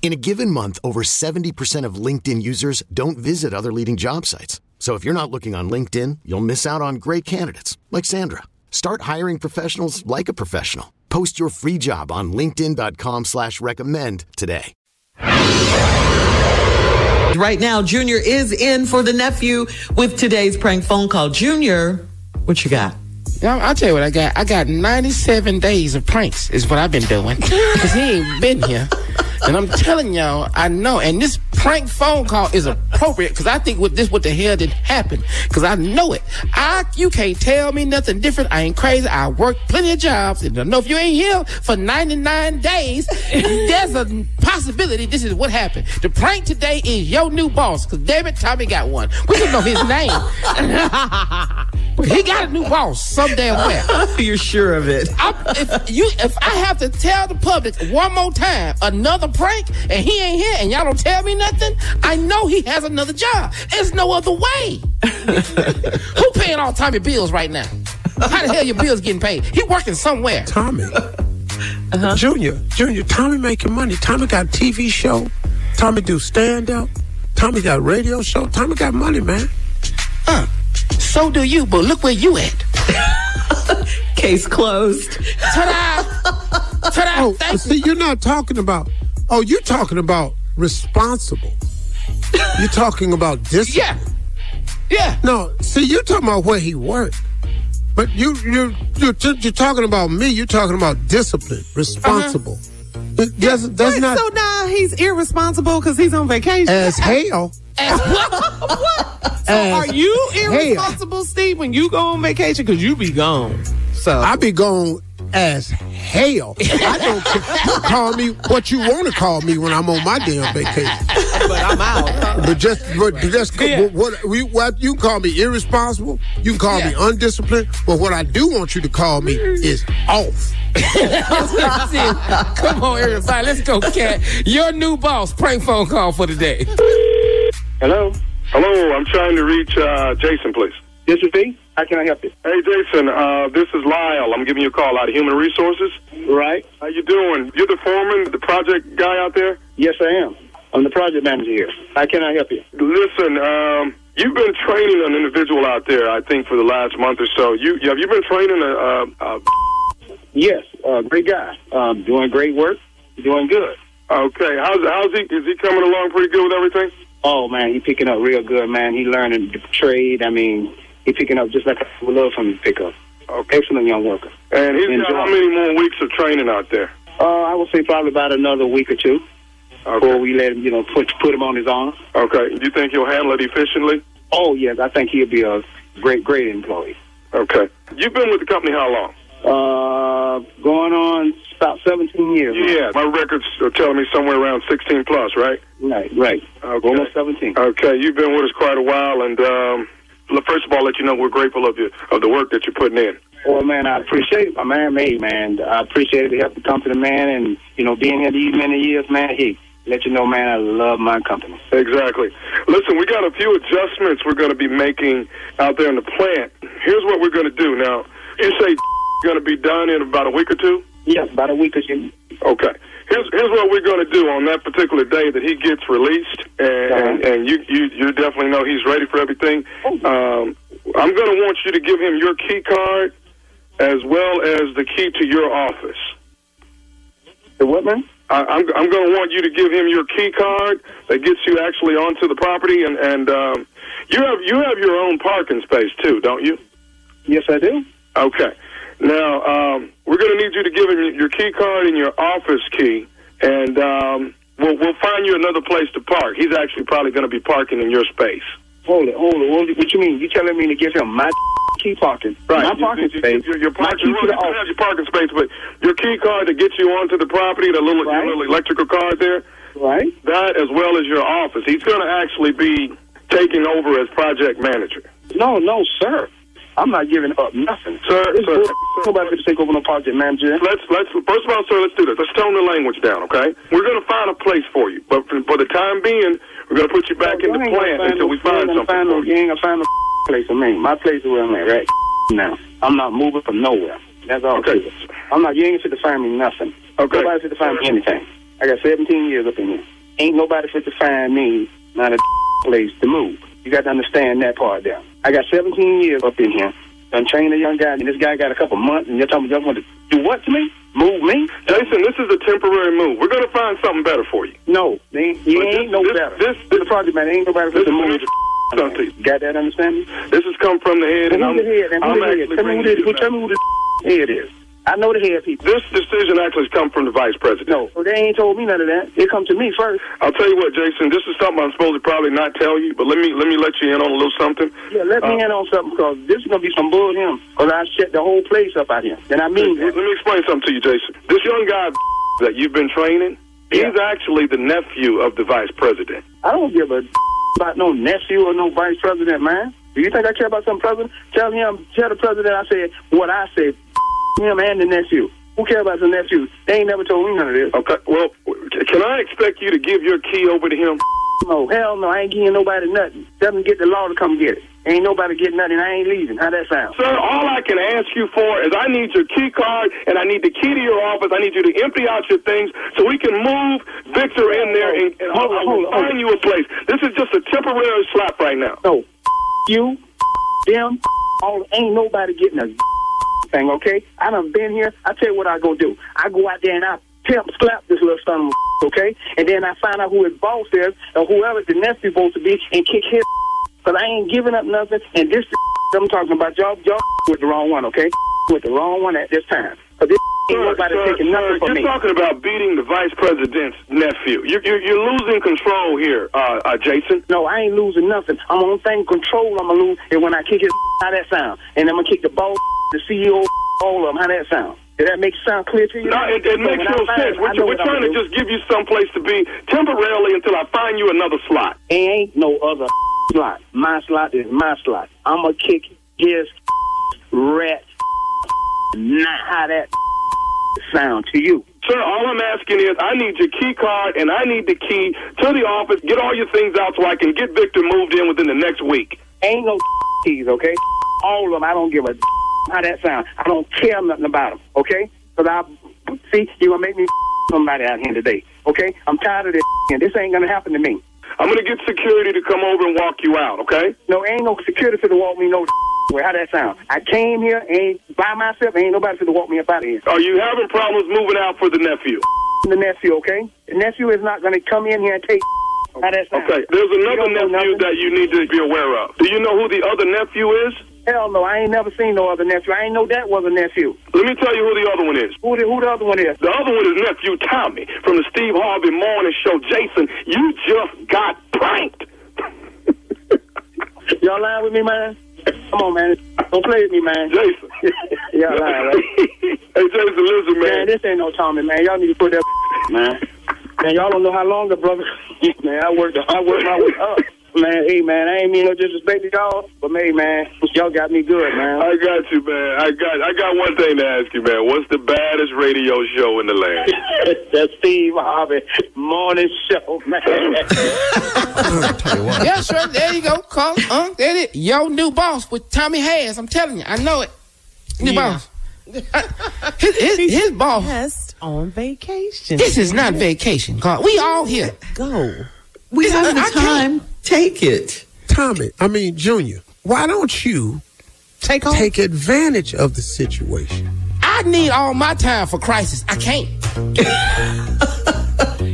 In a given month, over 70% of LinkedIn users don't visit other leading job sites. So if you're not looking on LinkedIn, you'll miss out on great candidates like Sandra. Start hiring professionals like a professional. Post your free job on LinkedIn.com slash recommend today. Right now, Junior is in for the nephew with today's prank phone call. Junior, what you got? I'll, I'll tell you what I got. I got 97 days of pranks is what I've been doing. Because he ain't been here. And I'm telling y'all, I know. And this prank phone call is appropriate because I think what this, what the hell did happen? Because I know it. I, you can't tell me nothing different. I ain't crazy. I work plenty of jobs. And I know if you ain't here for 99 days, there's a possibility this is what happened. The prank today is your new boss because David Tommy got one. We don't know his name. but he got a new boss some damn well. You're sure of it? I, if you, if I have to tell the public one more time another prank and he ain't here and y'all don't tell me nothing, I know he has another job. There's no other way. Who paying all Tommy bills right now? How the hell your bills getting paid? He working somewhere. Tommy. Junior, Junior, Tommy making money. Tommy got a TV show. Tommy do stand up. Tommy got a radio show. Tommy got money, man. Uh, so do you, but look where you at. Case closed. Ta-da! Ta-da! Oh, Thank see, you. you're not talking about. Oh, you're talking about responsible. You're talking about discipline. Yeah. Yeah. No, see, you're talking about where he worked. But you, you, you're, you're talking about me. You're talking about discipline, responsible. Uh-huh. It- That's, that's Wait, not so now he's irresponsible because he's on vacation. as hell. As what? so as are you hell. irresponsible, Steve, when you go on vacation? Because you be gone. So I be going as hell. I don't care. You call me what you want to call me when I'm on my damn vacation. but I'm out. But just, but just Yeah. what, what, we- what you call me irresponsible. You can call me undisciplined. But what I do want you to call me is off. That's it. Come on, everybody. Let's go, Cat. Your new boss. Prank phone call for today. Hello? Hello, I'm trying to reach uh, Jason, please. This is V. How can I help you? Hey, Jason, uh, this is Lyle. I'm giving you a call out of Human Resources. Right. How you doing? You're the foreman, the project guy out there? Yes, I am. I'm the project manager here. How can I help you? Listen, um, you've been training an individual out there, I think, for the last month or so. You Have you been training a... a, a Yes, uh, great guy. Um, doing great work. Doing good. okay, how's, how's he? Is he coming along pretty good with everything? Oh man, he picking up real good, man. He learning the trade. I mean, he picking up just like I would love for him to pick up. Okay. Excellent young worker. And he's got Enjoy. how many more weeks of training out there? Uh, I would say probably about another week or two before we let him, you know, put put him on his own. Okay. Do you think he'll handle it efficiently? Oh yes, I think he'll be a great great employee. Okay. You've been with the company how long? Uh, going on about 17 years. Yeah, my records are telling me somewhere around 16 plus, right? Right, right. Okay. Almost 17. Okay, you've been with us quite a while, and um, first of all, let you know we're grateful of you of the work that you're putting in. Well, man, I appreciate my man. Hey, man, I appreciate the help the company, man, and you know, being here these many years, man. Hey, let you know, man, I love my company. Exactly. Listen, we got a few adjustments we're going to be making out there in the plant. Here's what we're going to do. Now, you say going to be done in about a week or two. Yes, about a week or two. Okay. Here's here's what we're going to do on that particular day that he gets released, and and, and you, you you definitely know he's ready for everything. Um, I'm going to want you to give him your key card as well as the key to your office. The what, man? I, I'm I'm going to want you to give him your key card that gets you actually onto the property, and and um, you have you have your own parking space too, don't you? Yes, I do. Okay. Now, um, we're going to need you to give him your key card and your office key, and um, we'll, we'll find you another place to park. He's actually probably going to be parking in your space. Hold it, hold it, hold it. What you mean? You telling me to give him my key parking? Right. My parking you, space. You, your my parking, key to the you office. have your parking space, but your key card to get you onto the property, the little, Right. your little electrical card there, Right? that as well as your office. He's going to actually be taking over as project manager. No, no, sir. I'm not giving up nothing. Sir, sir, sir. Nobody to take over no project manager. Let's let's first of all, sir, let's do this. Let's tone the language down, okay? We're going to find a place for you, but for, for the time being, we're going to put you back in the gonna plant until no- we find gonna something find no- for You you. ain't gonna find no place for me. My place is where I'm at right now. I'm not moving from nowhere. That's all. Okay. I'm not. You ain't fit to find me nothing. Okay. Nobody fit to find me anything. I got 17 years up in here. Ain't nobody fit to find me not a place to move. You got to understand that part there. I got 17 years up in here. Done trained a young guy, and this guy got a couple months, and you're talking about you want to do what to me? Move me? Jason, this is a temporary move. We're going to find something better for you. No, they ain't, you ain't this- no this- better. this- the project man ain't nobody fit this- to move. something. You got that understanding? This has come from the head, and Who's I'm, the head? And I'm the head? Tell me who the, you who, back. tell me who the head is. I know the head people. This decision actually has come from the vice president. No, well, they ain't told me none of that. It come to me first. I'll tell you what, Jason. This is something I'm supposed to probably not tell you, but let me let me let you in on a little something. Yeah, let me Uh, in on something because this is gonna be some bull him. Cause I shut the whole place up out here. And I mean Let that. me explain something to you, Jason. This young guy that you've been training, Yeah. he's actually the nephew of the vice president. I don't give a about no nephew or no vice president, man. Do you think I care about some president? Tell him, tell the president I said what I said. Him and the nephew. Who care about the nephew? They ain't never told me none of this. Okay. Well, can I expect you to give your key over to him? No, hell no, I ain't giving nobody nothing. Them get the law to come get it. Ain't nobody getting nothing. I ain't leaving. How that sound? Sir, all I can ask you for is I need your key card and I need the key to your office. I need you to empty out your things so we can move Victor in there and, and Hold on, I'll, hold hold find you a place. This is just a temporary slap right now. No, you, them, all ain't nobody getting a thing. Okay, I done been here. I tell you what I go do. I go out there and I pimp slap this little son of a okay, and then I find out who his boss is or whoever the nephew's supposed to be and kick his. Cause I ain't giving up nothing. And this I'm talking about y'all, y'all with the wrong one. Okay, with the wrong one at this time. Cause this ain't nobody sir, taking nothing sir, from you're me. talking about beating the vice president's nephew. You're, you're, you're losing control here, uh, uh, Jason. No, I ain't losing nothing. I'm on thing control. I'm gonna lose, and when I kick his, how that sound? And I'm gonna kick the boss, the CEO, all of them. How that sound? Did that make sound clear to you? No, it, it So makes no sense. We're, we're trying to gonna just give you some place to be temporarily until I find you another slot. Ain't no other slot. My slot is my slot. I'm gonna kick his rat. Not how that sound to you. Sir, all I'm asking is I need your key card and I need the key to the office. Get all your things out so I can get Victor moved in within the next week. Ain't no keys, okay? All of them, I don't give a how that sound. I don't care nothing about them, okay? Because I see you gonna make me somebody out here today, okay? I'm tired of this, and this ain't gonna happen to me. I'm going to get security to come over and walk you out, okay? No, ain't no security to walk me no way. How that sound? I came here ain't by myself. Ain't nobody to walk me up out of here. Are you having problems moving out for the nephew? The nephew, okay? The nephew is not gonna come in here and take. How that sound? Okay, there's another nephew that you need to be aware of. Do you know who the other nephew is? Hell no, I ain't never seen no other nephew. I ain't know that was a nephew. Let me tell you who the other one is. Who the who the other one is? The other one is nephew Tommy from the Steve Harvey Morning Show. Jason, you just got pranked. Y'all lying with me, man? Come on, man. Don't play with me, man. Jason. Y'all lying, right? hey, Jason, listen, man. Man, this ain't no Tommy, man. Y'all need to put that man. Man, y'all don't know how long the brother. man, I worked. I worked my way up. Man, hey, man, I ain't mean no disrespect to y'all, but hey, man, y'all got me good, man. I got you, man. I got I got one thing to ask you, man. What's the baddest radio show in the land? the Steve Harvey Morning Show, man. Yeah, sure. There you go. Call it. Uh, there it is. Yo, new boss with Tommy Hayes. I'm telling you, I know it. New Yeah. boss. his, his, his boss. Just on vacation. This is not vacation, Carl. We all here. Go. We have the I time. Take it. Tommy, I mean, Junior, why don't you Take off. take advantage of the situation? I need all my time for crisis. I can't.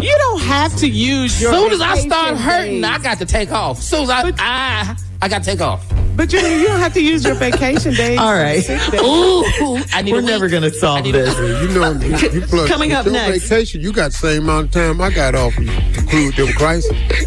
You don't have to use your. As soon as I start hurting, days. I got to take off. Soon as I, I, I got to take off. But you, you don't have to use your vacation days. All right. Ooh, I need We're never going to solve this. You know, you, you plus, Coming with up your next. vacation, you got the same amount of time I got off you to conclude them crisis.